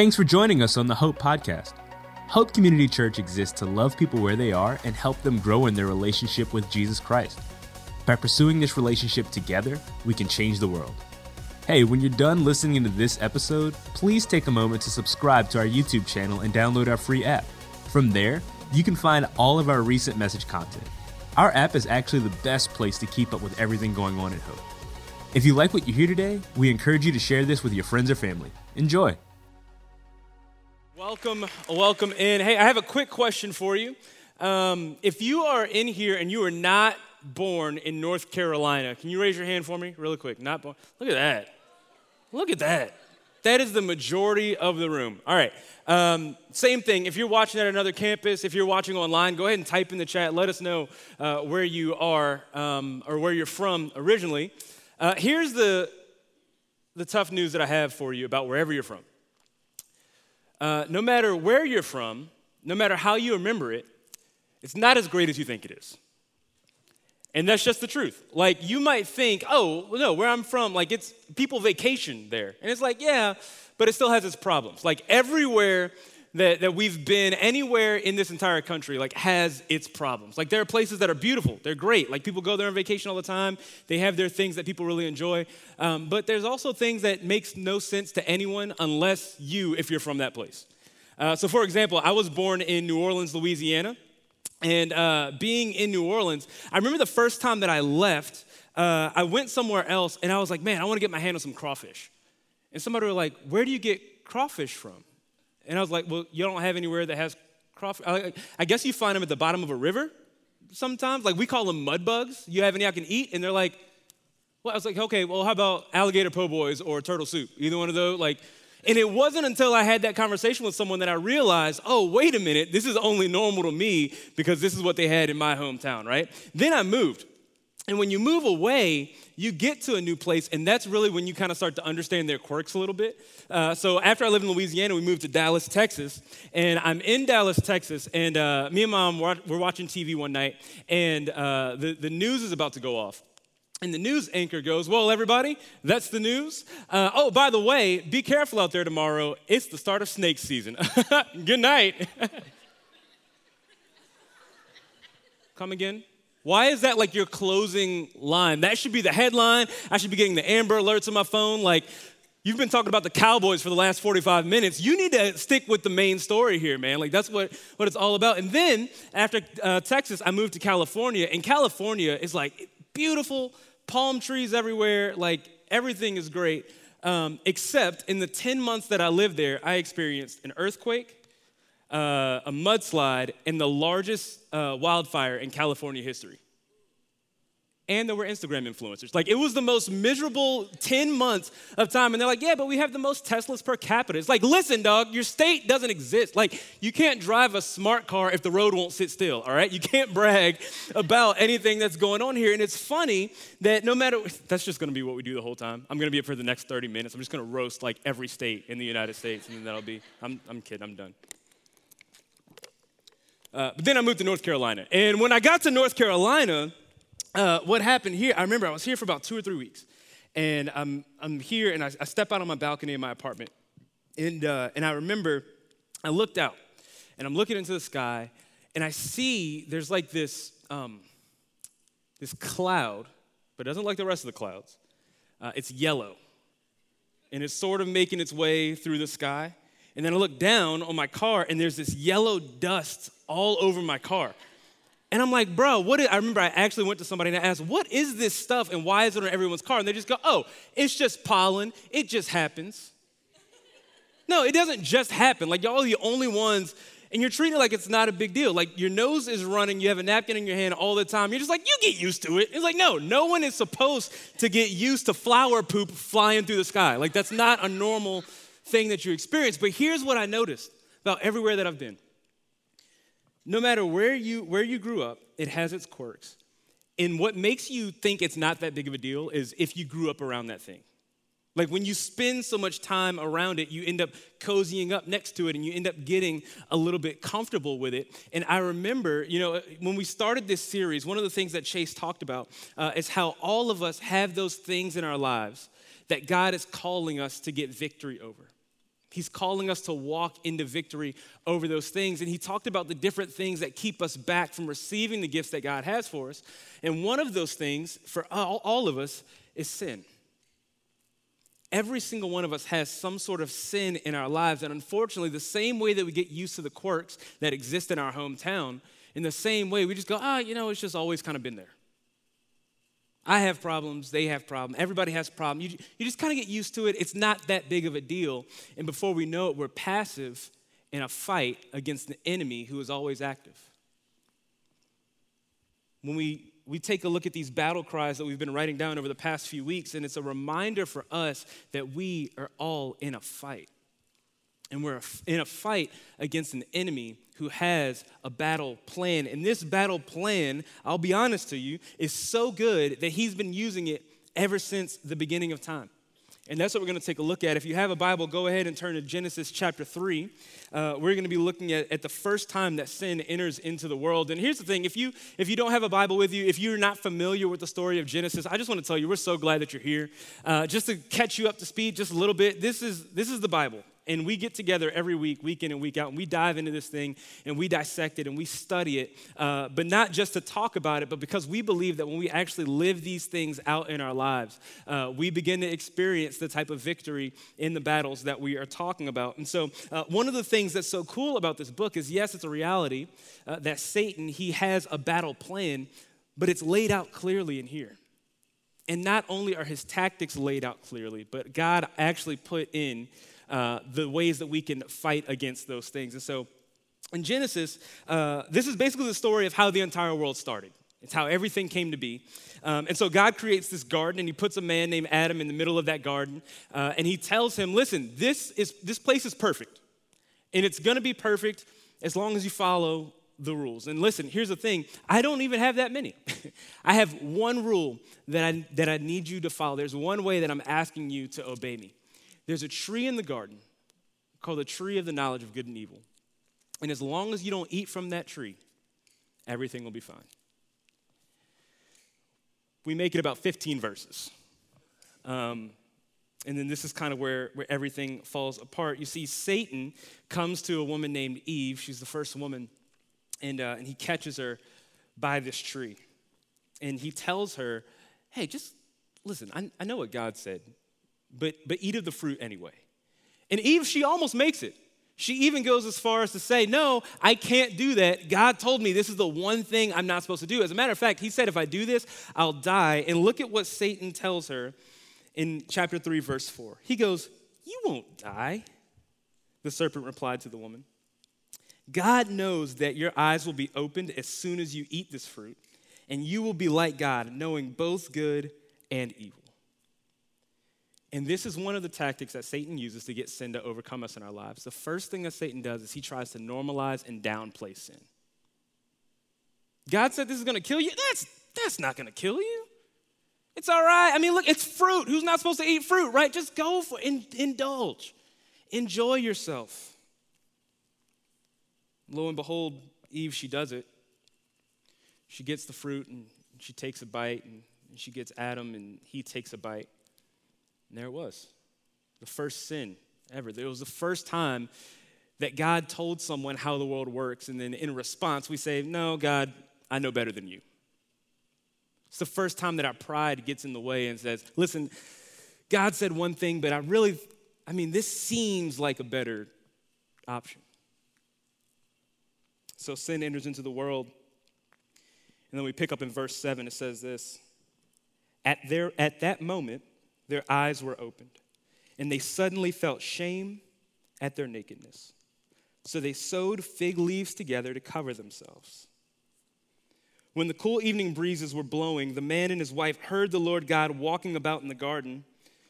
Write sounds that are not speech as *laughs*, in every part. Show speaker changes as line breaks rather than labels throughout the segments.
Thanks for joining us on the Hope Podcast. Hope Community Church exists to love people where they are and help them grow in their relationship with Jesus Christ. By pursuing this relationship together, we can change the world. Hey, when you're done listening to this episode, please take a moment to subscribe to our YouTube channel and download our free app. From there, you can find all of our recent message content. Our app is actually the best place to keep up with everything going on at Hope. If you like what you hear today, we encourage you to share this with your friends or family. Enjoy.
Welcome, welcome in. Hey, I have a quick question for you. Um, if you are in here and you are not born in North Carolina, can you raise your hand for me, really quick? Not born. Look at that. Look at that. That is the majority of the room. All right. Um, same thing. If you're watching at another campus, if you're watching online, go ahead and type in the chat. Let us know uh, where you are um, or where you're from originally. Uh, here's the, the tough news that I have for you about wherever you're from. Uh, no matter where you're from, no matter how you remember it, it's not as great as you think it is. And that's just the truth. Like, you might think, oh, no, where I'm from, like, it's people vacation there. And it's like, yeah, but it still has its problems. Like, everywhere that, that we've been, anywhere in this entire country, like, has its problems. Like, there are places that are beautiful, they're great. Like, people go there on vacation all the time, they have their things that people really enjoy. Um, but there's also things that makes no sense to anyone unless you, if you're from that place. Uh, so, for example, I was born in New Orleans, Louisiana. And uh, being in New Orleans, I remember the first time that I left, uh, I went somewhere else and I was like, man, I want to get my hand on some crawfish. And somebody was like, where do you get crawfish from? And I was like, well, you don't have anywhere that has crawfish. I, I guess you find them at the bottom of a river sometimes. Like we call them mud bugs. You have any I can eat? And they're like, well, I was like, okay, well, how about alligator po' boys or turtle soup? Either one of those? Like, and it wasn't until I had that conversation with someone that I realized, oh, wait a minute, this is only normal to me because this is what they had in my hometown, right? Then I moved. And when you move away, you get to a new place, and that's really when you kind of start to understand their quirks a little bit. Uh, so after I lived in Louisiana, we moved to Dallas, Texas, and I'm in Dallas, Texas, and uh, me and mom were, watching TV one night, and uh, the, the news is about to go off. And the news anchor goes, Well, everybody, that's the news. Uh, oh, by the way, be careful out there tomorrow. It's the start of snake season. *laughs* Good night. *laughs* Come again? Why is that like your closing line? That should be the headline. I should be getting the Amber Alerts on my phone. Like, you've been talking about the Cowboys for the last 45 minutes. You need to stick with the main story here, man. Like, that's what, what it's all about. And then after uh, Texas, I moved to California. And California is like beautiful, palm trees everywhere, like everything is great. Um, except in the 10 months that I lived there, I experienced an earthquake, uh, a mudslide, and the largest uh, wildfire in California history and there were Instagram influencers. Like it was the most miserable 10 months of time. And they're like, yeah, but we have the most Teslas per capita. It's like, listen, dog, your state doesn't exist. Like you can't drive a smart car if the road won't sit still, all right? You can't brag about anything that's going on here. And it's funny that no matter, that's just gonna be what we do the whole time. I'm gonna be it for the next 30 minutes. I'm just gonna roast like every state in the United States and then that'll be, I'm, I'm kidding, I'm done. Uh, but then I moved to North Carolina. And when I got to North Carolina, uh, what happened here, I remember I was here for about two or three weeks. And I'm, I'm here and I, I step out on my balcony in my apartment. And, uh, and I remember I looked out and I'm looking into the sky and I see there's like this, um, this cloud, but it doesn't like the rest of the clouds. Uh, it's yellow and it's sort of making its way through the sky. And then I look down on my car and there's this yellow dust all over my car. And I'm like, bro, what is, I remember I actually went to somebody and I asked, what is this stuff and why is it on everyone's car? And they just go, oh, it's just pollen. It just happens. No, it doesn't just happen. Like, y'all are the only ones, and you're treating it like it's not a big deal. Like, your nose is running, you have a napkin in your hand all the time. You're just like, you get used to it. It's like, no, no one is supposed to get used to flower poop flying through the sky. Like, that's not a normal thing that you experience. But here's what I noticed about everywhere that I've been no matter where you where you grew up, it has its quirks. And what makes you think it's not that big of a deal is if you grew up around that thing. Like when you spend so much time around it, you end up cozying up next to it and you end up getting a little bit comfortable with it. And I remember, you know, when we started this series, one of the things that Chase talked about uh, is how all of us have those things in our lives that God is calling us to get victory over. He's calling us to walk into victory over those things. And he talked about the different things that keep us back from receiving the gifts that God has for us. And one of those things for all, all of us is sin. Every single one of us has some sort of sin in our lives. And unfortunately, the same way that we get used to the quirks that exist in our hometown, in the same way, we just go, ah, you know, it's just always kind of been there. I have problems, they have problems, everybody has problems. You, you just kind of get used to it. It's not that big of a deal. And before we know it, we're passive in a fight against the enemy who is always active. When we, we take a look at these battle cries that we've been writing down over the past few weeks, and it's a reminder for us that we are all in a fight. And we're in a fight against an enemy who has a battle plan. And this battle plan, I'll be honest to you, is so good that he's been using it ever since the beginning of time. And that's what we're going to take a look at. If you have a Bible, go ahead and turn to Genesis chapter 3. Uh, we're going to be looking at, at the first time that sin enters into the world. And here's the thing if you, if you don't have a Bible with you, if you're not familiar with the story of Genesis, I just want to tell you, we're so glad that you're here. Uh, just to catch you up to speed just a little bit, this is, this is the Bible and we get together every week, week in and week out, and we dive into this thing and we dissect it and we study it, uh, but not just to talk about it, but because we believe that when we actually live these things out in our lives, uh, we begin to experience the type of victory in the battles that we are talking about. And so, uh, one of the things that's so cool about this book is yes, it's a reality uh, that Satan, he has a battle plan, but it's laid out clearly in here. And not only are his tactics laid out clearly, but God actually put in uh, the ways that we can fight against those things. And so in Genesis, uh, this is basically the story of how the entire world started. It's how everything came to be. Um, and so God creates this garden and he puts a man named Adam in the middle of that garden. Uh, and he tells him, listen, this, is, this place is perfect. And it's going to be perfect as long as you follow the rules. And listen, here's the thing I don't even have that many. *laughs* I have one rule that I, that I need you to follow. There's one way that I'm asking you to obey me. There's a tree in the garden called the tree of the knowledge of good and evil. And as long as you don't eat from that tree, everything will be fine. We make it about 15 verses. Um, and then this is kind of where, where everything falls apart. You see, Satan comes to a woman named Eve. She's the first woman. And, uh, and he catches her by this tree. And he tells her, hey, just listen, I, I know what God said but, but eat of the fruit anyway. And Eve, she almost makes it. She even goes as far as to say, No, I can't do that. God told me this is the one thing I'm not supposed to do. As a matter of fact, He said, If I do this, I'll die. And look at what Satan tells her in chapter 3, verse 4. He goes, You won't die. The serpent replied to the woman, God knows that your eyes will be opened as soon as you eat this fruit, and you will be like God, knowing both good and evil. And this is one of the tactics that Satan uses to get sin to overcome us in our lives. The first thing that Satan does is he tries to normalize and downplay sin. God said this is going to kill you. That's, that's not going to kill you. It's all right. I mean, look, it's fruit. Who's not supposed to eat fruit, right? Just go for in, indulge. Enjoy yourself. Lo and behold, Eve, she does it. She gets the fruit and she takes a bite, and she gets Adam and he takes a bite. And there it was the first sin ever. It was the first time that God told someone how the world works. And then in response, we say, No, God, I know better than you. It's the first time that our pride gets in the way and says, Listen, God said one thing, but I really, I mean, this seems like a better option. So sin enters into the world. And then we pick up in verse 7, it says this At, their, at that moment, their eyes were opened, and they suddenly felt shame at their nakedness. So they sewed fig leaves together to cover themselves. When the cool evening breezes were blowing, the man and his wife heard the Lord God walking about in the garden,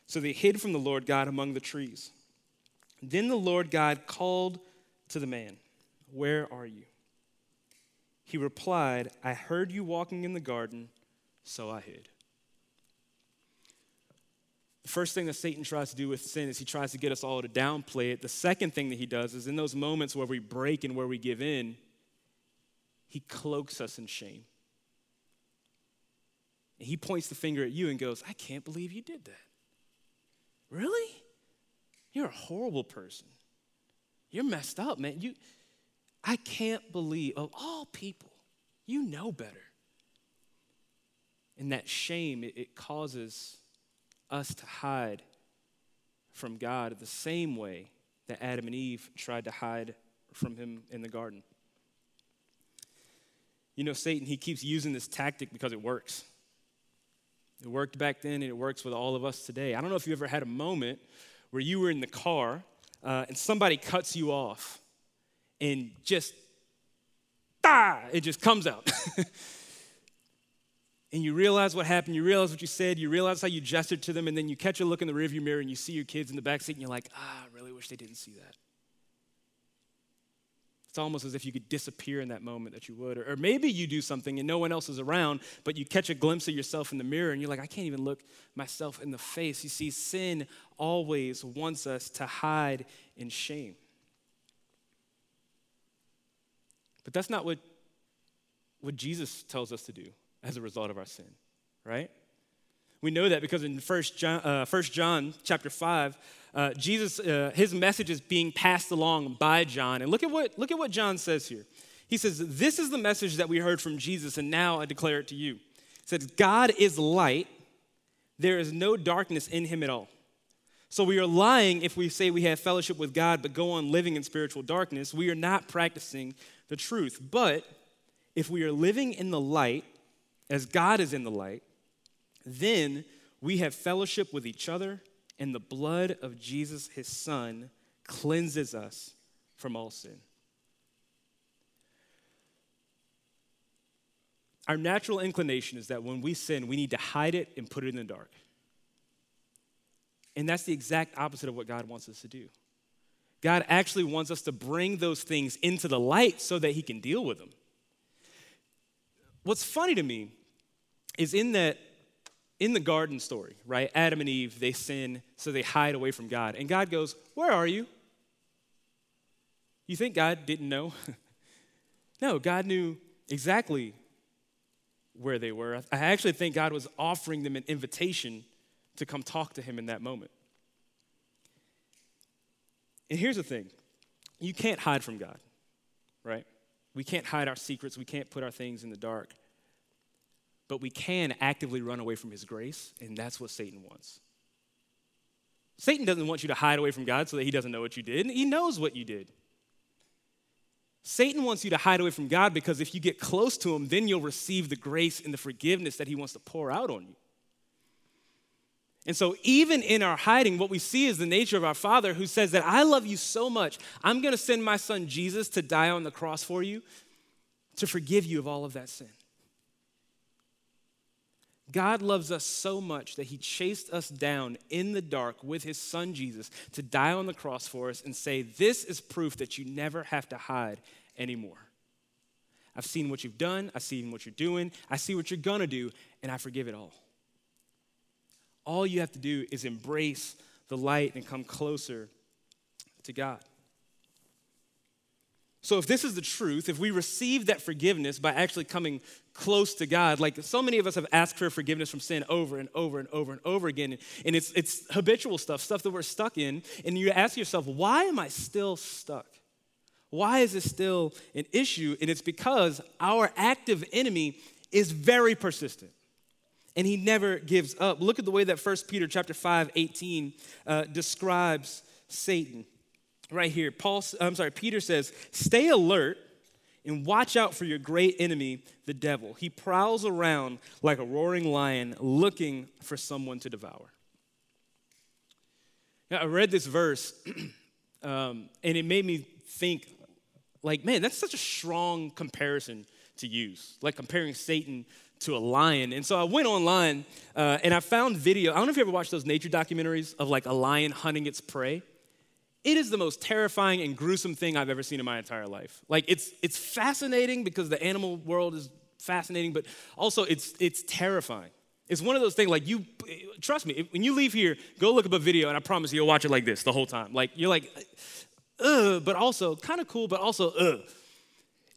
so they hid from the Lord God among the trees. Then the Lord God called to the man, Where are you? He replied, I heard you walking in the garden, so I hid. The first thing that Satan tries to do with sin is he tries to get us all to downplay it. The second thing that he does is in those moments where we break and where we give in, he cloaks us in shame. And he points the finger at you and goes, I can't believe you did that. Really? You're a horrible person. You're messed up, man. You, I can't believe, of all people, you know better. And that shame, it, it causes us to hide from God the same way that Adam and Eve tried to hide from him in the garden. You know, Satan, he keeps using this tactic because it works. It worked back then and it works with all of us today. I don't know if you ever had a moment where you were in the car uh, and somebody cuts you off and just, ah, it just comes out. *laughs* and you realize what happened, you realize what you said, you realize how you gestured to them, and then you catch a look in the rearview mirror and you see your kids in the backseat and you're like, ah, I really wish they didn't see that. It's almost as if you could disappear in that moment that you would. Or, or, maybe you do something and no one else is around, but you catch a glimpse of yourself in the mirror and you're like, I can't even look myself in the face. You see, sin always wants us to hide in shame. But that's not what, what Jesus tells us to do as a result of our sin, right? We know that because in 1 John, uh, 1 John chapter 5, uh, Jesus, uh, his message is being passed along by John. And look at, what, look at what John says here. He says, This is the message that we heard from Jesus, and now I declare it to you. He says, God is light, there is no darkness in him at all. So we are lying if we say we have fellowship with God, but go on living in spiritual darkness. We are not practicing the truth. But if we are living in the light, as God is in the light, then we have fellowship with each other, and the blood of Jesus, his son, cleanses us from all sin. Our natural inclination is that when we sin, we need to hide it and put it in the dark. And that's the exact opposite of what God wants us to do. God actually wants us to bring those things into the light so that He can deal with them. What's funny to me is in that in the garden story, right? Adam and Eve, they sin, so they hide away from God. And God goes, Where are you? You think God didn't know? *laughs* no, God knew exactly where they were. I actually think God was offering them an invitation to come talk to Him in that moment. And here's the thing you can't hide from God, right? We can't hide our secrets, we can't put our things in the dark but we can actively run away from his grace, and that's what Satan wants. Satan doesn't want you to hide away from God so that he doesn't know what you did. He knows what you did. Satan wants you to hide away from God because if you get close to him, then you'll receive the grace and the forgiveness that he wants to pour out on you. And so, even in our hiding, what we see is the nature of our Father who says that I love you so much, I'm going to send my son Jesus to die on the cross for you to forgive you of all of that sin. God loves us so much that he chased us down in the dark with his son Jesus to die on the cross for us and say, This is proof that you never have to hide anymore. I've seen what you've done, I've seen what you're doing, I see what you're gonna do, and I forgive it all. All you have to do is embrace the light and come closer to God. So, if this is the truth, if we receive that forgiveness by actually coming close to God, like so many of us have asked for forgiveness from sin over and over and over and over again, and it's, it's habitual stuff, stuff that we're stuck in, and you ask yourself, why am I still stuck? Why is this still an issue? And it's because our active enemy is very persistent and he never gives up. Look at the way that 1 Peter chapter 5, 18 uh, describes Satan right here. Paul, I'm sorry, Peter says, stay alert and watch out for your great enemy, the devil. He prowls around like a roaring lion looking for someone to devour. Now, I read this verse *clears throat* um, and it made me think, like, man, that's such a strong comparison to use, like comparing Satan to a lion. And so I went online uh, and I found video. I don't know if you ever watched those nature documentaries of like a lion hunting its prey. It is the most terrifying and gruesome thing I've ever seen in my entire life. Like it's it's fascinating because the animal world is fascinating, but also it's it's terrifying. It's one of those things like you trust me, when you leave here, go look up a video and I promise you you'll watch it like this the whole time. Like you're like ugh, but also kind of cool, but also ugh.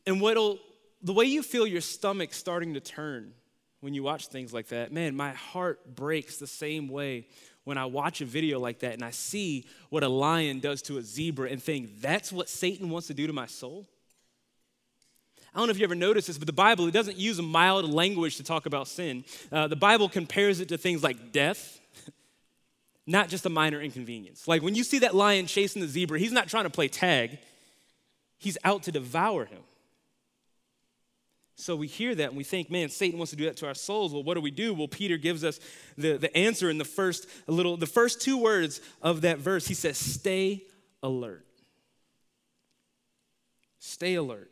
And what'll the way you feel your stomach starting to turn when you watch things like that, man, my heart breaks the same way when I watch a video like that and I see what a lion does to a zebra and think, that's what Satan wants to do to my soul? I don't know if you ever noticed this, but the Bible, it doesn't use mild language to talk about sin. Uh, the Bible compares it to things like death, *laughs* not just a minor inconvenience. Like when you see that lion chasing the zebra, he's not trying to play tag, he's out to devour him. So we hear that and we think, man, Satan wants to do that to our souls. Well, what do we do? Well, Peter gives us the, the answer in the first little, the first two words of that verse. He says, stay alert. Stay alert.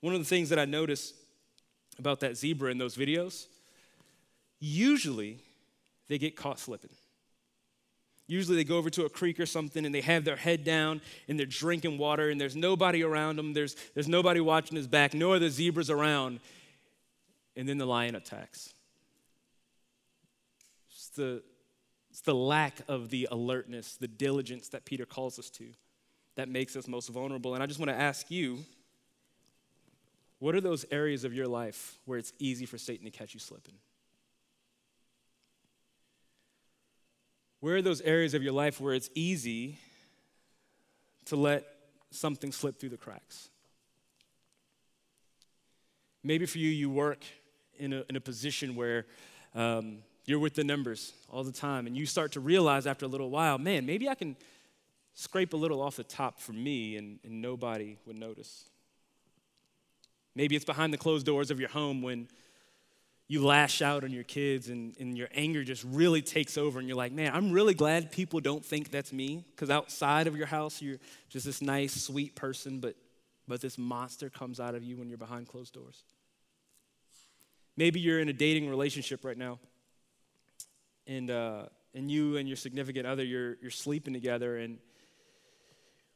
One of the things that I notice about that zebra in those videos, usually they get caught slipping. Usually they go over to a creek or something and they have their head down and they're drinking water and there's nobody around them. There's, there's nobody watching his back, no other zebras around. And then the lion attacks. It's the, it's the lack of the alertness, the diligence that Peter calls us to that makes us most vulnerable. And I just want to ask you what are those areas of your life where it's easy for Satan to catch you slipping? Where are those areas of your life where it's easy to let something slip through the cracks? Maybe for you, you work in a, in a position where um, you're with the numbers all the time, and you start to realize after a little while, man, maybe I can scrape a little off the top for me and, and nobody would notice. Maybe it's behind the closed doors of your home when you lash out on your kids and, and your anger just really takes over and you're like man i'm really glad people don't think that's me. Because outside of your house you're just this nice sweet person but but this monster comes out of you when you're behind closed doors. Maybe you're in a dating relationship right now and uh, and you and your significant other you're you're sleeping together and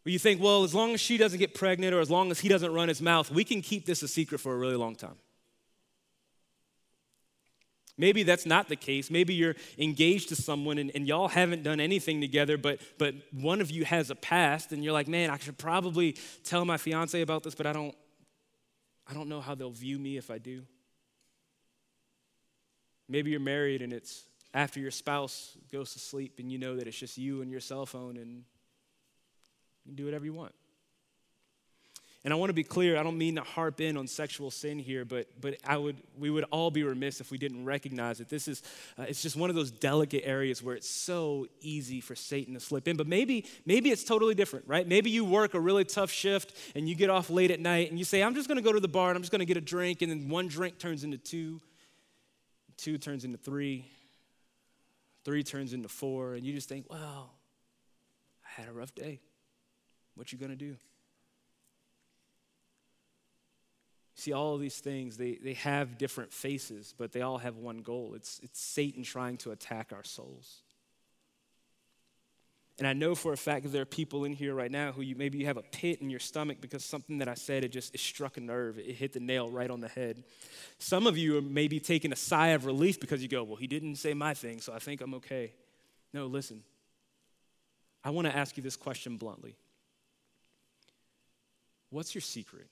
you think well as long as she doesn't get pregnant or as long as he doesn't run his mouth we can keep this a secret for a really long time Maybe that's not the case. Maybe you're engaged to someone and, and, y'all haven't done anything together, but, but one of you has a past, and you're like, man, I should probably tell my fiance about this, but I don't, I don't know how they'll view me if I do. Maybe you're married and it's after your spouse goes to sleep and you know that it's just you and your cell phone and you can do whatever you want. And I want to be clear, I don't mean to harp in on sexual sin here, but, but I would, we would all be remiss if we didn't recognize it. This is, uh, it's just one of those delicate areas where it's so easy for Satan to slip in. But maybe, maybe it's totally different, right? Maybe you work a really tough shift and you get off late at night and you say, I'm just going to go to the bar and I'm just going to get a drink. And then one drink turns into two, two turns into three, three turns into four. And you just think, well, I had a rough day. What you going to do? See, all these things, they, they have different faces, but they all have one goal. It's, it's Satan trying to attack our souls. And I know for a fact that there are people in here right now who you, maybe you have a pit in your stomach because something that I said, it just it struck a nerve. It hit the nail right on the head. Some of you are maybe taking a sigh of relief because you go, well, he didn't say my thing, so I think I'm okay. No, listen. I want to ask you this question bluntly What's your secret?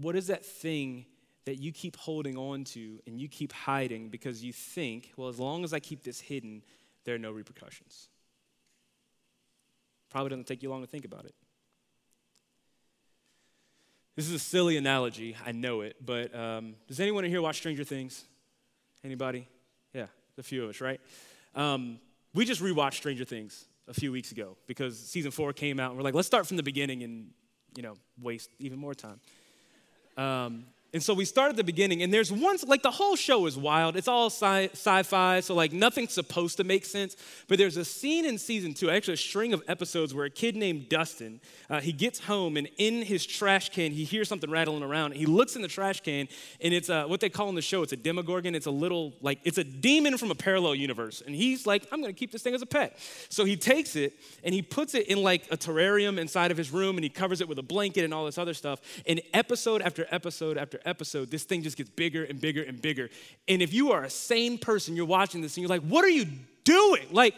What is that thing that you keep holding on to and you keep hiding because you think, well, as long as I keep this hidden, there are no repercussions? Probably doesn't take you long to think about it. This is a silly analogy, I know it, but um, does anyone in here watch Stranger Things? Anybody? Yeah, a few of us, right? Um, we just rewatched Stranger Things a few weeks ago because season four came out, and we're like, let's start from the beginning and you know waste even more time. Um, and so we start at the beginning, and there's one, like the whole show is wild. It's all sci fi, so like nothing's supposed to make sense. But there's a scene in season two, actually a string of episodes, where a kid named Dustin, uh, he gets home, and in his trash can, he hears something rattling around. He looks in the trash can, and it's uh, what they call in the show, it's a demogorgon. It's a little, like, it's a demon from a parallel universe. And he's like, I'm gonna keep this thing as a pet. So he takes it, and he puts it in like a terrarium inside of his room, and he covers it with a blanket and all this other stuff. And episode after episode after after episode, this thing just gets bigger and bigger and bigger. And if you are a sane person, you're watching this and you're like, what are you doing? Like,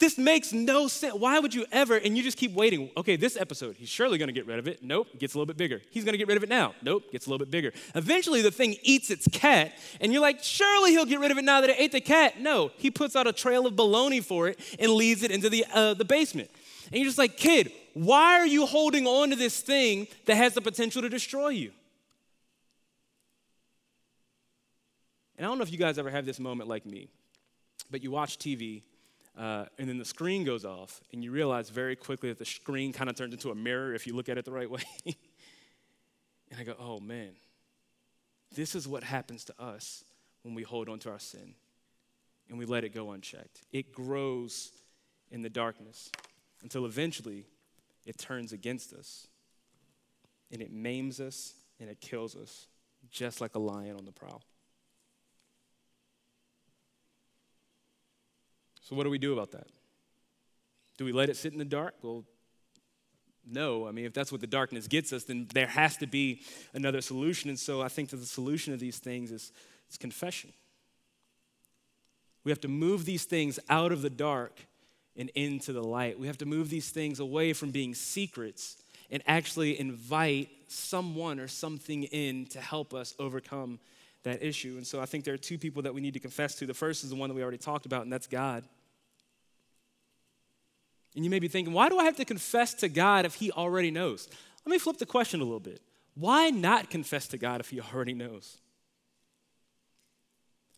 This makes no sense. Why would you ever? And you just keep waiting. Okay, this episode, he's surely gonna get rid of it. Nope, gets a little bit bigger. He's gonna get rid of it now. Nope, gets a little bit bigger. Eventually, the thing eats its cat, and you're like, surely he'll get rid of it now that it ate the cat. No, he puts out a trail of baloney for it and leads it into the, uh, the basement. And you're just like, kid, why are you holding on to this thing that has the potential to destroy you? And I don't know if you guys ever have this moment like me, but you watch TV uh, and then the screen goes off, and you realize very quickly that the screen kind of turns into a mirror if you look at it the right way. *laughs* and I go, oh man, this is what happens to us when we hold on to our sin and we let it go unchecked. It grows in the darkness until eventually it turns against us and it maims us and it kills us, just like a lion on the prowl. So, what do we do about that? Do we let it sit in the dark? Well, no. I mean, if that's what the darkness gets us, then there has to be another solution. And so I think that the solution of these things is, is confession. We have to move these things out of the dark and into the light. We have to move these things away from being secrets and actually invite someone or something in to help us overcome that issue. And so I think there are two people that we need to confess to. The first is the one that we already talked about, and that's God. And you may be thinking, why do I have to confess to God if He already knows? Let me flip the question a little bit. Why not confess to God if He already knows?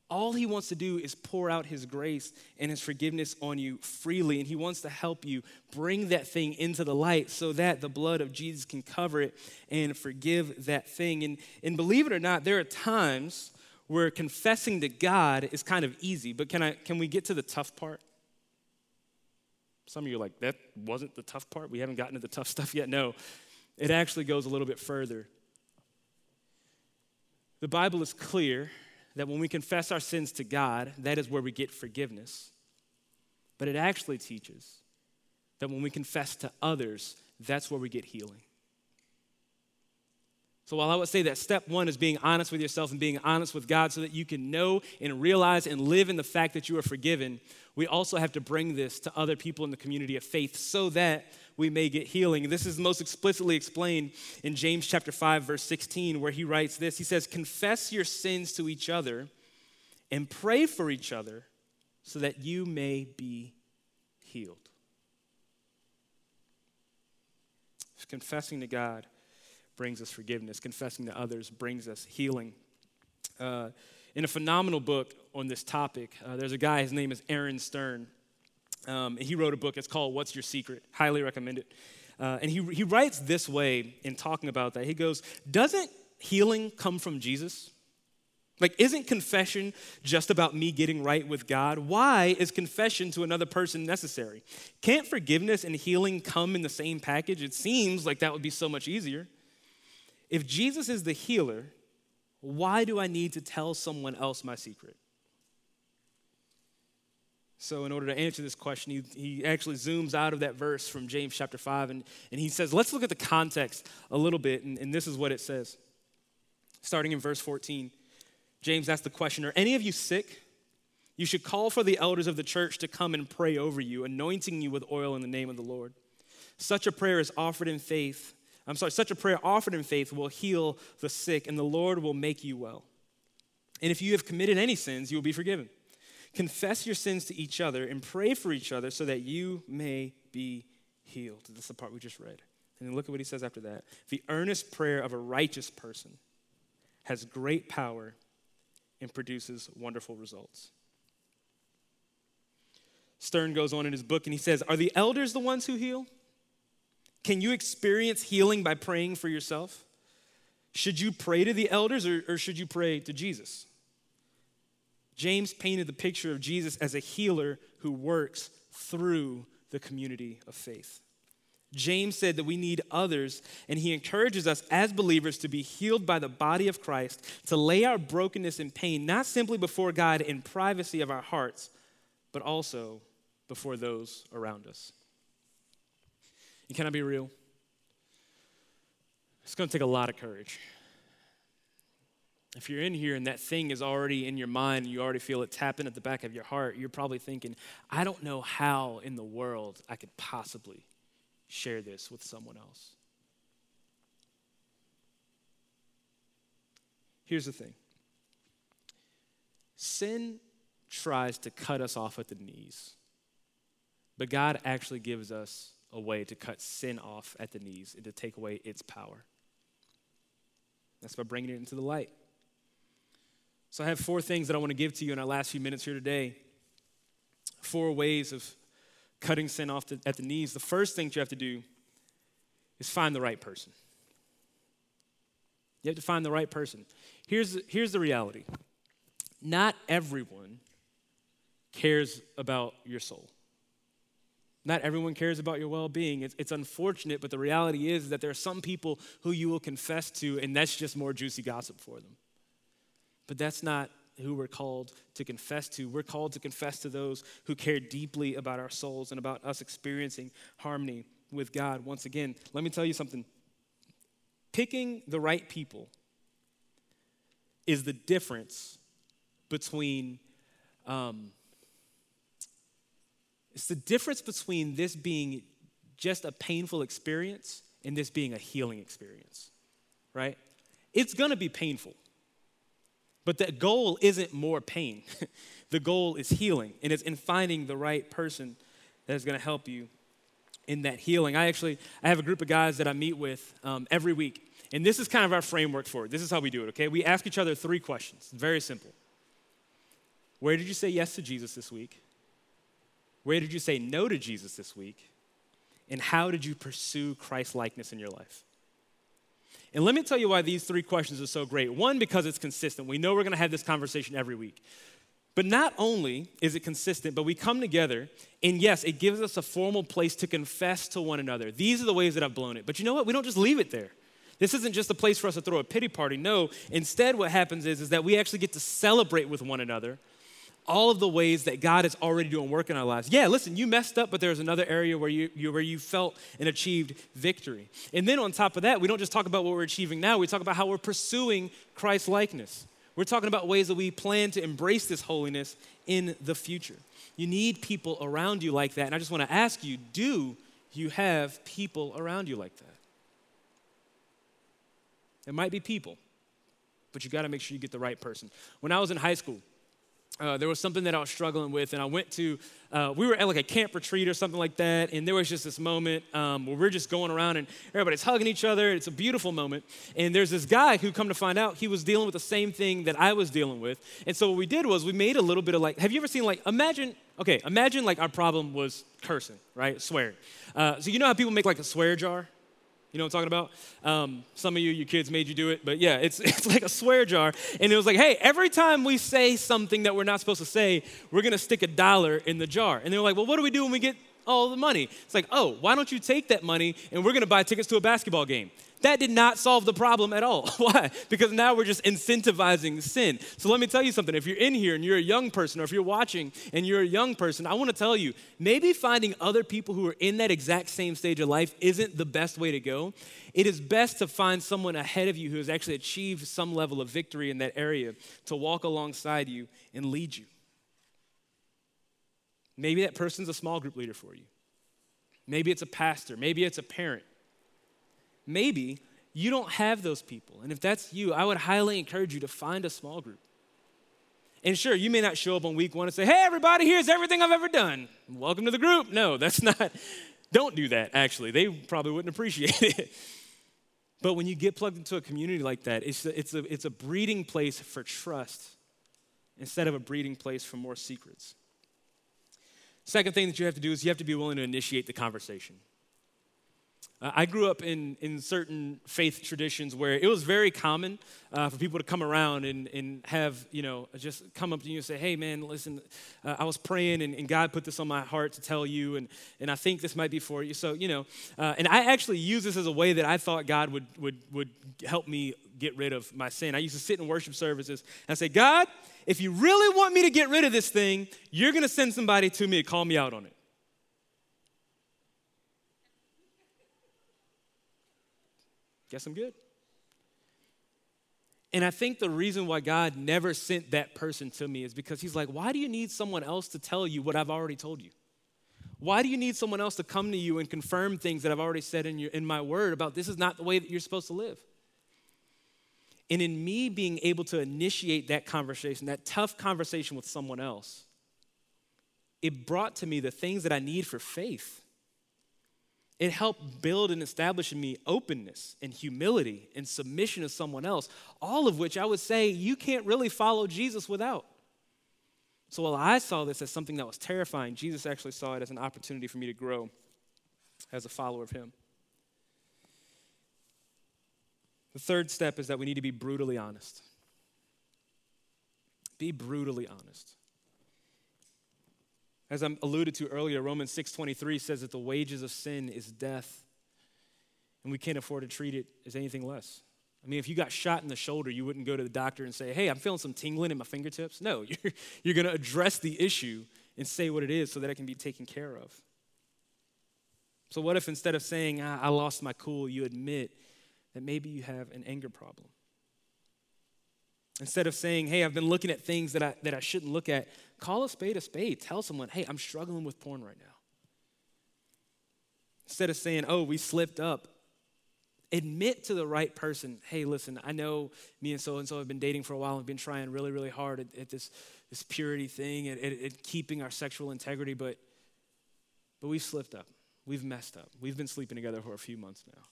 All He wants to do is pour out His grace and His forgiveness on you freely, and He wants to help you bring that thing into the light so that the blood of Jesus can cover it and forgive that thing. And, and believe it or not, there are times where confessing to God is kind of easy, but can, I, can we get to the tough part? Some of you are like, that wasn't the tough part? We haven't gotten to the tough *laughs* stuff yet. No, it actually goes a little bit further. The Bible is clear that when we confess our sins to God, that is where we get forgiveness. But it actually teaches that when we confess to others, that's where we get healing. So, while I would say that step one is being honest with yourself and being honest with God so that you can know and realize and live in the fact that you are forgiven, we also have to bring this to other people in the community of faith so that we may get healing. This is most explicitly explained in James chapter 5 verse 16 where he writes this. He says, "Confess your sins to each other and pray for each other so that you may be healed." Confessing to God brings us forgiveness. Confessing to others brings us healing. Uh, in a phenomenal book on this topic, uh, there's a guy, his name is Aaron Stern. Um, he wrote a book, it's called What's Your Secret? Highly recommend it. Uh, and he, he writes this way in talking about that. He goes, Doesn't healing come from Jesus? Like, isn't confession just about me getting right with God? Why is confession to another person necessary? Can't forgiveness and healing come in the same package? It seems like that would be so much easier. If Jesus is the healer, why do I need to tell someone else my secret? So, in order to answer this question, he, he actually zooms out of that verse from James chapter 5 and, and he says, let's look at the context a little bit. And, and this is what it says. Starting in verse 14, James asks the question Are any of you sick? You should call for the elders of the church to come and pray over you, anointing you with oil in the name of the Lord. Such a prayer is offered in faith I'm sorry, such a prayer offered in faith will heal the sick, and the Lord will make you well. And if you have committed any sins, you will be forgiven. Confess your sins to each other and pray for each other so that you may be healed. That's the part we just read. And then look at what he says after that. The earnest prayer of a righteous person has great power and produces wonderful results. Stern goes on in his book and he says, Are the elders the ones who heal? Can you experience healing by praying for yourself? Should you pray to the elders or, or should you pray to Jesus? James painted the picture of Jesus as a healer who works through the community of faith. James said that we need others, and he encourages us as believers to be healed by the body of Christ, to lay our brokenness and pain not simply before God in privacy of our hearts, but also before those around us. And can I be real? It's going to take a lot of courage. If you're in here and that thing is already in your mind and you already feel it tapping at the back of your heart, you're probably thinking, I don't know how in the world I could possibly share this with someone else. Here's the thing sin tries to cut us off at the knees, but God actually gives us a way to cut sin off at the knees and to take away its power. That's by bringing it into the light. So, I have four things that I want to give to you in our last few minutes here today. Four ways of cutting sin off at the knees. The first thing you have to do is find the right person. You have to find the right person. Here's, here's the reality not everyone cares about your soul. Not everyone cares about your well being. It's, it's, unfortunate, but the reality is that there are some people who you will confess to, and that's just more juicy gossip for them. But that's not who we're called to confess to. We're called to confess to those who care deeply about our souls and about us experiencing harmony with God. Once again, let me tell you something picking the right people is the difference between um, it's the difference between this being just a painful experience and this being a healing experience, right? It's gonna be painful. But the goal isn't more pain. *laughs* the goal is healing, and it's in finding the right person that is gonna help you in that healing. I actually I have a group of guys that I meet with um, every week, and this is kind of our framework for it. This is how we do it, okay? We ask each other three questions. Very simple. Where did you say yes to Jesus this week? Where did you say no to Jesus this week? And how did you pursue Christ likeness in your life? And let me tell you why these three questions are so great. One, because it's consistent. We know we're going to have this conversation every week. But not only is it consistent, but we come together, and yes, it gives us a formal place to confess to one another. These are the ways that I've blown it. But you know what? We don't just leave it there. This isn't just a place for us to throw a pity party. No, instead, what happens is, is that we actually get to celebrate with one another all of the ways that God is already doing work in our lives. Yeah, listen, you messed up, but there's another area where you, you, where you felt and achieved victory. And then on top of that, we don't just talk about what we're achieving now, we talk about how we're pursuing Christ likeness. We're talking about ways that we plan to embrace this holiness in the future. You need people around you like that. And I just want to ask you do you have people around you like that? It might be people, but you got to make sure you get the right person. When I was in high school, uh, there was something that I was struggling with, and I went to, uh, we were at like a camp retreat or something like that, and there was just this moment um, where we're just going around and everybody's hugging each other. It's a beautiful moment. And there's this guy who, come to find out, he was dealing with the same thing that I was dealing with. And so what we did was we made a little bit of like, have you ever seen like, imagine, okay, imagine like our problem was cursing, right? Swearing. Uh, so you know how people make like a swear jar? You know what I'm talking about? Um, some of you, your kids made you do it, but yeah, it's, *laughs* it's like a swear jar. And it was like, hey, every time we say something that we're not supposed to say, we're gonna stick a dollar in the jar. And they were like, well, what do we do when we get all the money? It's like, oh, why don't you take that money and we're gonna buy tickets to a basketball game? That did not solve the problem at all. *laughs* Why? Because now we're just incentivizing sin. So let me tell you something. If you're in here and you're a young person, or if you're watching and you're a young person, I want to tell you maybe finding other people who are in that exact same stage of life isn't the best way to go. It is best to find someone ahead of you who has actually achieved some level of victory in that area to walk alongside you and lead you. Maybe that person's a small group leader for you. Maybe it's a pastor. Maybe it's a parent maybe you don't have those people. And if that's you, I would highly encourage you to find a small group. And sure, you may not show up on week one and say, hey, everybody, here's everything I've ever done. Welcome to the group. No, that's *laughs* not, don't do that, actually. They probably wouldn't appreciate it. *laughs* But when you get plugged into a community like that, it's a, it's, a, it's a breeding place for trust instead of a breeding place for more secrets. Second thing that you have to do is you have to be willing to initiate the conversation. Uh, I grew up in, in certain faith traditions where it was very common uh, for people to come around and, and have, you know, just come up to you and say, hey, man, listen, uh, I was praying and, and, God put this on my heart to tell you, and, and I think this might be for you. So, you know, uh, and I actually use this as a way that I thought God would, would, would help me get rid of my sin. I used to sit in worship services and say, God, if you really want me to get rid of this thing, you're going to send somebody to me to call me out on it. Guess I'm good. And I think the reason why God never sent that person to me is because He's like, why do you need someone else to tell you what I've already told you? Why do you need someone else to come to you and confirm things that I've already said in, your, in my word about this is not the way that you're supposed to live? And in me being able to initiate that conversation, that tough conversation with someone else, it brought to me the things that I need for faith. It helped build and establish in me openness and humility and submission to someone else, all of which I would say you can't really follow Jesus without. So while I saw this as something that was terrifying, Jesus actually saw it as an opportunity for me to grow as a follower of Him. The third step is that we need to be brutally honest. Be brutally honest. As I alluded to earlier, Romans 6:23 says that the wages of sin is death. And we can't afford to treat it as anything less. I mean, if you got shot in the shoulder, you wouldn't go to the doctor and say, hey, I'm feeling some tingling in my fingertips. No, *laughs* you're, you're going to address the issue and say what it is so that it can be taken care of. So, what if instead of saying, ah, I lost my cool, you admit that maybe you have an anger problem? Instead of saying, hey, I've been looking at things that I, that I shouldn't look at, call a spade a spade. Tell someone, hey, I'm struggling with porn right now. Instead of saying, oh, we slipped up, admit to the right person, hey, listen, I know me and so and so have been dating for a while and been trying really, really hard at, at this, this purity thing and at, at, keeping our sexual integrity, but, but we've slipped up. We've messed up. We've been sleeping together for a few months now.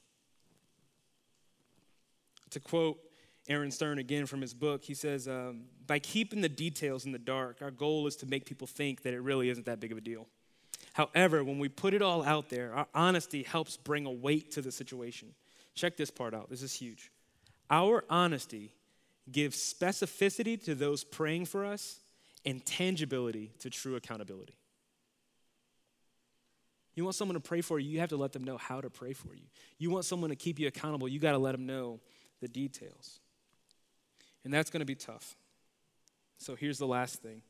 To quote Aaron Stern again from his book, he says, um, By keeping the details in the dark, our goal is to make people think that it really isn't that big of a deal. However, when we put it all out there, our honesty helps bring a weight to the situation. Check this part out. This is huge. Our honesty gives specificity to those praying for us and tangibility to true accountability. You want someone to pray for you, you have to let them know how to pray for you. You want someone to keep you accountable, you got to let them know the details. And that's going to be tough. So here's the last thing.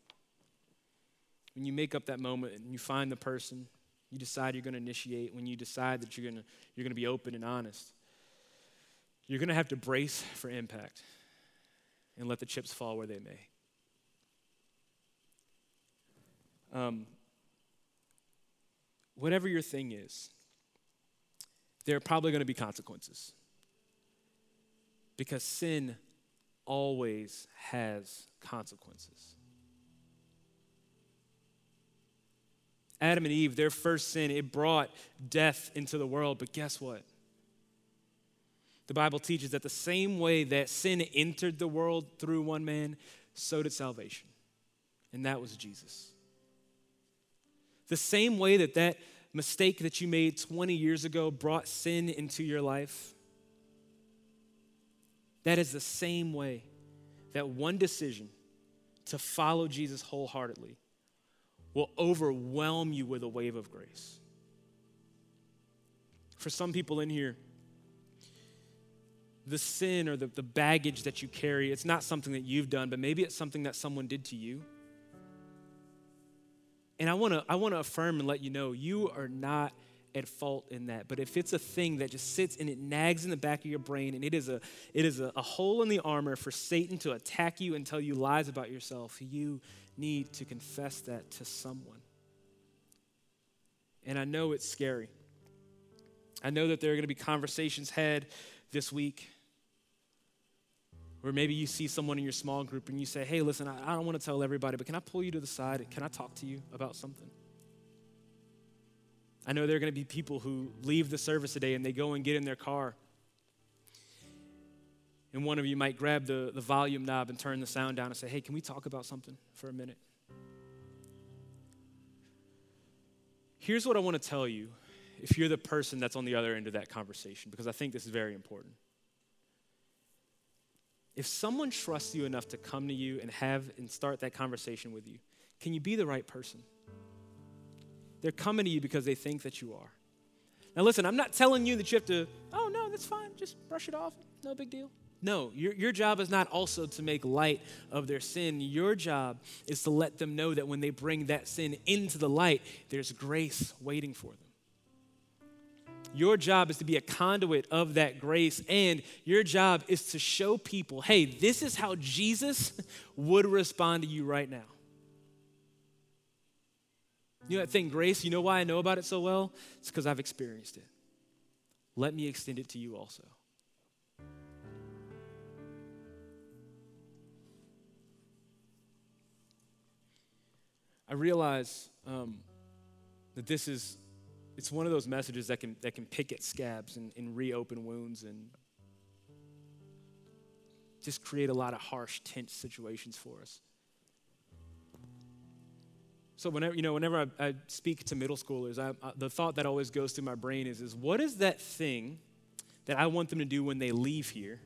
When you make up that moment and you find the person, you decide you're going to initiate, when you decide that you're going to, you're going to be open and honest, you're going to have to brace for impact and let the chips fall where they may. Um, whatever your thing is, there are probably going to be consequences. Because sin always has consequences. Adam and Eve, their first sin, it brought death into the world, but guess what? The Bible teaches that the same way that sin entered the world through one man, so did salvation. And that was Jesus. The same way that that mistake that you made 20 years ago brought sin into your life, that is the same way that one decision to follow Jesus wholeheartedly will overwhelm you with a wave of grace. For some people in here, the sin or the, the baggage that you carry, it's not something that you've done, but maybe it's something that someone did to you. And I wanna, I wanna affirm and let you know you are not at fault in that. But if it's a thing that just sits and it nags in the back of your brain and it is a, it is a, a hole in the armor for Satan to attack you and tell you lies about yourself, you need to confess that to someone. And I know it's scary. I know that there are going to be conversations had this week or maybe you see someone in your small group and you say, hey, listen, I, I don't want to tell everybody, but can I pull you to the side can I talk to you about something? I know there are going to be people who leave the service today and they go and get in their car. And one of you might grab the, the volume knob and turn the sound down and say, hey, can we talk about something for a minute? Here's what I want to tell you if you're the person that's on the other end of that conversation, because I think this is very important. If someone trusts you enough to come to you and have and start that conversation with you, can you be the right person? They're coming to you because they think that you are. Now, listen, I'm not telling you that you have to, oh, no, that's fine, just brush it off, no big deal. No, your, your job is not also to make light of their sin. Your job is to let them know that when they bring that sin into the light, there's grace waiting for them. Your job is to be a conduit of that grace, and your job is to show people hey, this is how Jesus would respond to you right now. You know that thing, grace, you know why I know about it so well? It's because I've experienced it. Let me extend it to you also. I realize um, that this is it's one of those messages that can that can pick at scabs and, and reopen wounds and just create a lot of harsh, tense situations for us. So whenever you know, whenever I, I speak to middle schoolers, I, I, the thought that always goes through my brain is, is what is that thing that I want them to do when they leave here,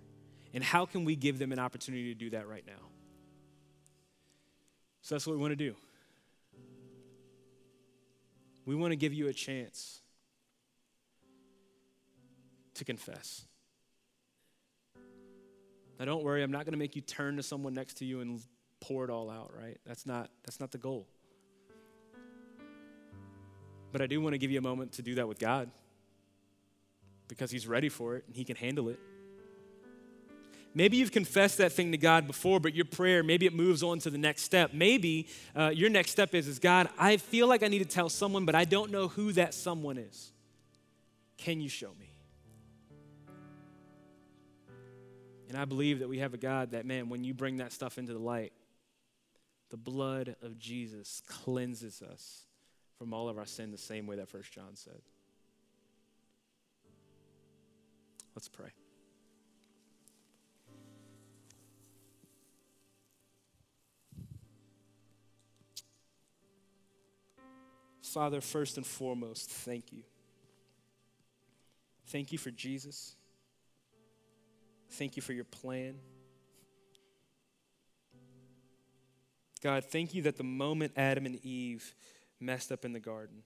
and how can we give them an opportunity to do that right now? So that's what we want to do. We want to give you a chance to confess. Now don't worry, I'm not going to make you turn to someone next to you and pour it all out, right? That's not that's not the goal. But I do want to give you a moment to do that with God because He's ready for it and He can handle it. Maybe you've confessed that thing to God before, but your prayer, maybe it moves on to the next step. Maybe uh, your next step is, is God, I feel like I need to tell someone, but I don't know who that someone is. Can you show me? And I believe that we have a God that, man, when you bring that stuff into the light, the blood of Jesus cleanses us from all of our sin the same way that First John said. Let's pray. Father, first and foremost, thank you. Thank you for Jesus. Thank you for your plan. God, thank you that the moment Adam and Eve messed up in the garden,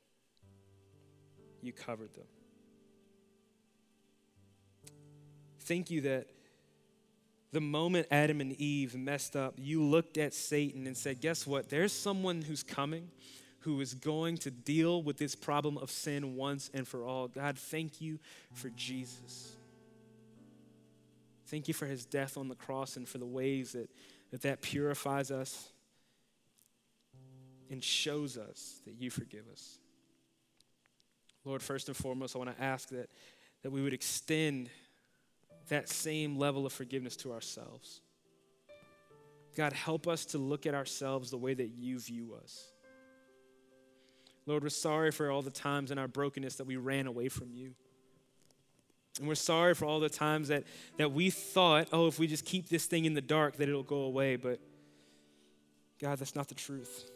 you covered them. Thank you that the moment Adam and Eve messed up, you looked at Satan and said, Guess what? There's someone who's coming who is going to deal with this problem of sin once and for all. God, thank you for Jesus. Thank you for his death on the cross and for the ways that that, that purifies us and shows us that you forgive us. Lord, first and foremost, I want to ask that, that we would extend that same level of forgiveness to ourselves. God, help us to look at ourselves the way that you view us. Lord, we're sorry for all the times in our brokenness that we ran away from you. And we're sorry for all the times that, that we thought, oh, if we just keep this thing in the dark, that it'll go away. But God, that's not the truth.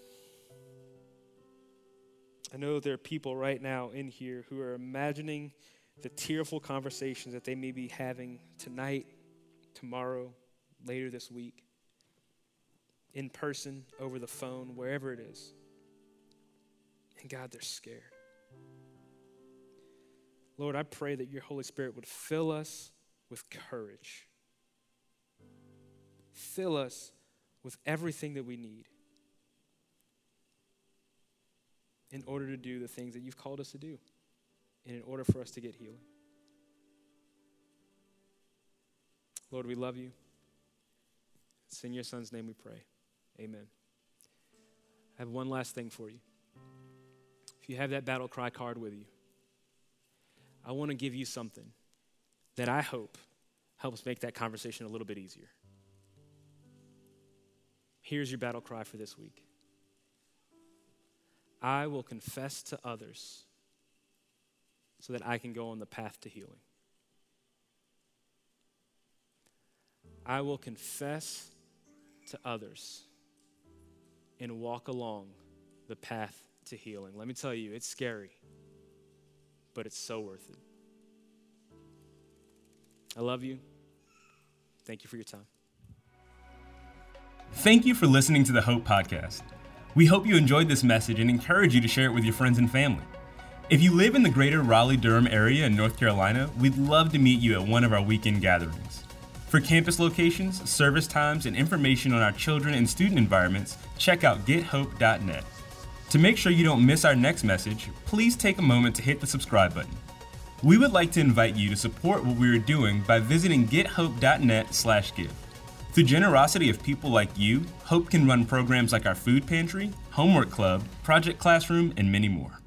I know there are people right now in here who are imagining the tearful conversations that they may be having tonight, tomorrow, later this week, in person, over the phone, wherever it is. And God, they're scared. Lord, I pray that your Holy Spirit would fill us with courage, fill us with everything that we need in order to do the things that you've called us to do, and in order for us to get healing. Lord, we love you. It's in your Son's name we pray. Amen. I have one last thing for you. If you have that battle cry card with you, I want to give you something that I hope helps make that conversation a little bit easier. Here's your battle cry for this week I will confess to others so that I can go on the path to healing. I will confess to others and walk along the path to healing. Let me tell you, it's scary, but it's so worth it. I love you. Thank you for your time.
Thank you for listening to the Hope Podcast. We hope you enjoyed this message and encourage you to share it with your friends and family. If you live in the greater Raleigh Durham area in North Carolina, we'd love to meet you at one of our weekend gatherings. For campus locations, service times, and information on our children and student environments, check out gethope.net. To make sure you don't miss our next message, please take a moment to hit the subscribe button. We would like to invite you to support what we are doing by visiting gethope.net/give. Through generosity of people like you, Hope can run programs like our food pantry, homework club, project classroom, and many more.